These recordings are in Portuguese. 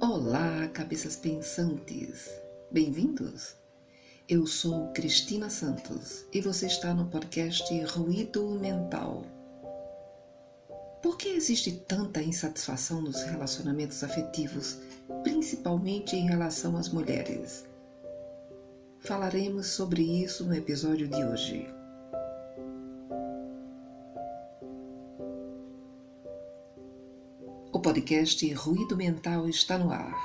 Olá, cabeças pensantes! Bem-vindos! Eu sou Cristina Santos e você está no podcast Ruído Mental. Por que existe tanta insatisfação nos relacionamentos afetivos, principalmente em relação às mulheres? Falaremos sobre isso no episódio de hoje. Podcast Ruído Mental está no ar.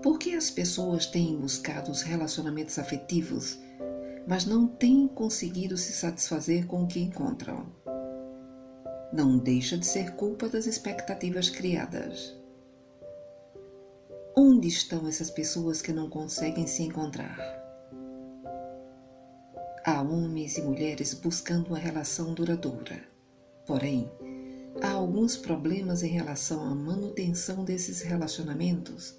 Por que as pessoas têm buscado os relacionamentos afetivos, mas não têm conseguido se satisfazer com o que encontram? Não deixa de ser culpa das expectativas criadas. Onde estão essas pessoas que não conseguem se encontrar? Há homens e mulheres buscando uma relação duradoura. Porém, há alguns problemas em relação à manutenção desses relacionamentos,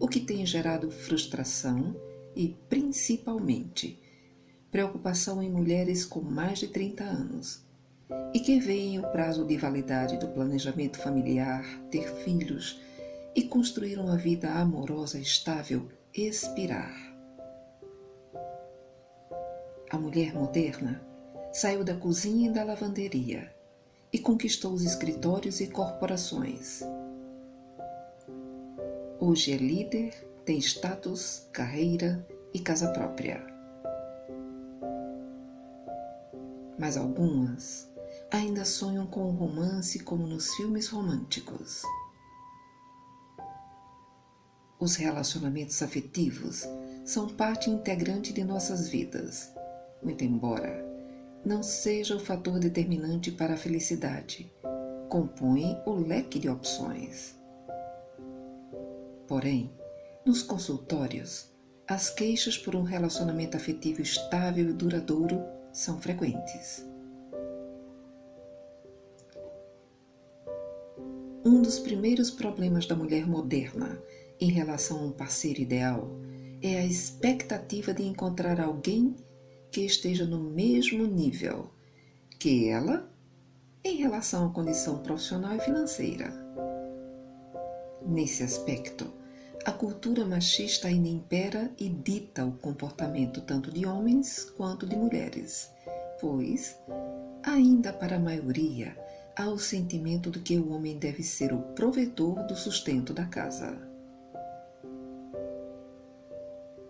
o que tem gerado frustração e, principalmente, preocupação em mulheres com mais de 30 anos e que veem o prazo de validade do planejamento familiar, ter filhos e construir uma vida amorosa estável expirar. A mulher moderna saiu da cozinha e da lavanderia e conquistou os escritórios e corporações. Hoje é líder, tem status, carreira e casa própria. Mas algumas ainda sonham com o romance como nos filmes românticos. Os relacionamentos afetivos são parte integrante de nossas vidas muito embora não seja o fator determinante para a felicidade, compõe o leque de opções. Porém, nos consultórios, as queixas por um relacionamento afetivo estável e duradouro são frequentes. Um dos primeiros problemas da mulher moderna em relação a um parceiro ideal é a expectativa de encontrar alguém que esteja no mesmo nível que ela em relação à condição profissional e financeira. Nesse aspecto, a cultura machista ainda impera e dita o comportamento tanto de homens quanto de mulheres, pois, ainda para a maioria, há o sentimento de que o homem deve ser o provedor do sustento da casa.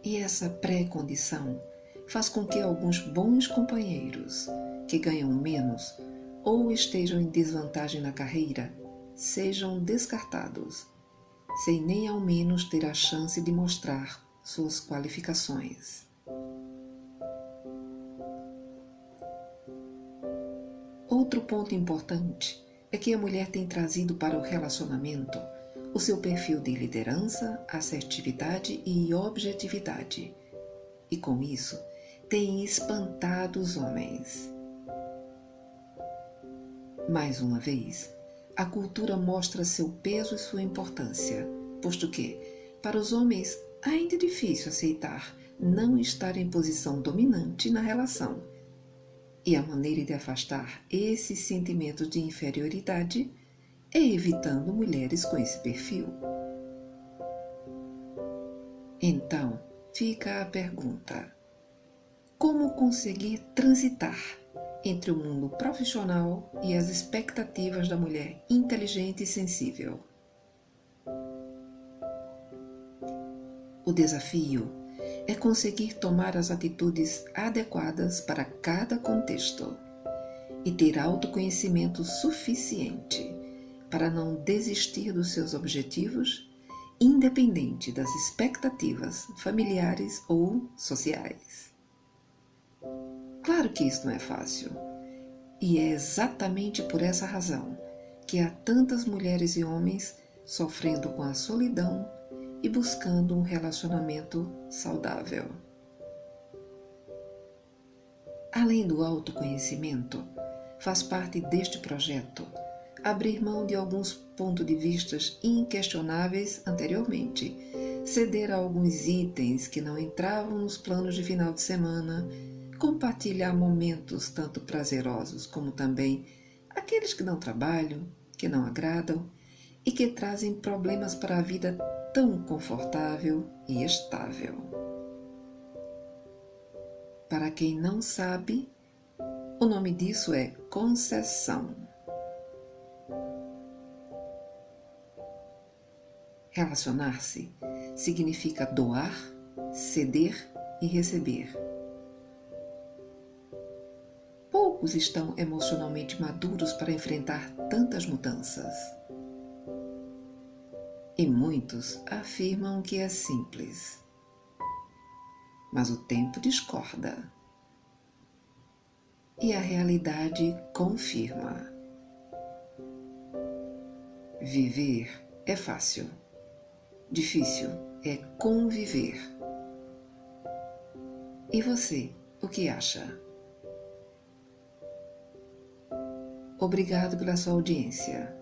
E essa pré-condição faz com que alguns bons companheiros, que ganham menos ou estejam em desvantagem na carreira, sejam descartados, sem nem ao menos ter a chance de mostrar suas qualificações. Outro ponto importante é que a mulher tem trazido para o relacionamento o seu perfil de liderança, assertividade e objetividade, e com isso tem espantado os homens. Mais uma vez, a cultura mostra seu peso e sua importância, posto que, para os homens, ainda é difícil aceitar não estar em posição dominante na relação. E a maneira de afastar esse sentimento de inferioridade é evitando mulheres com esse perfil. Então, fica a pergunta: como conseguir transitar entre o mundo profissional e as expectativas da mulher inteligente e sensível. O desafio é conseguir tomar as atitudes adequadas para cada contexto e ter autoconhecimento suficiente para não desistir dos seus objetivos, independente das expectativas familiares ou sociais. Claro que isso não é fácil. E é exatamente por essa razão que há tantas mulheres e homens sofrendo com a solidão e buscando um relacionamento saudável. Além do autoconhecimento, faz parte deste projeto abrir mão de alguns pontos de vistas inquestionáveis anteriormente, ceder a alguns itens que não entravam nos planos de final de semana compartilhar momentos tanto prazerosos como também aqueles que não trabalham, que não agradam e que trazem problemas para a vida tão confortável e estável. Para quem não sabe, o nome disso é concessão. Relacionar-se significa doar, ceder e receber. Poucos estão emocionalmente maduros para enfrentar tantas mudanças. E muitos afirmam que é simples. Mas o tempo discorda. E a realidade confirma. Viver é fácil. Difícil é conviver. E você, o que acha? Obrigado pela sua audiência.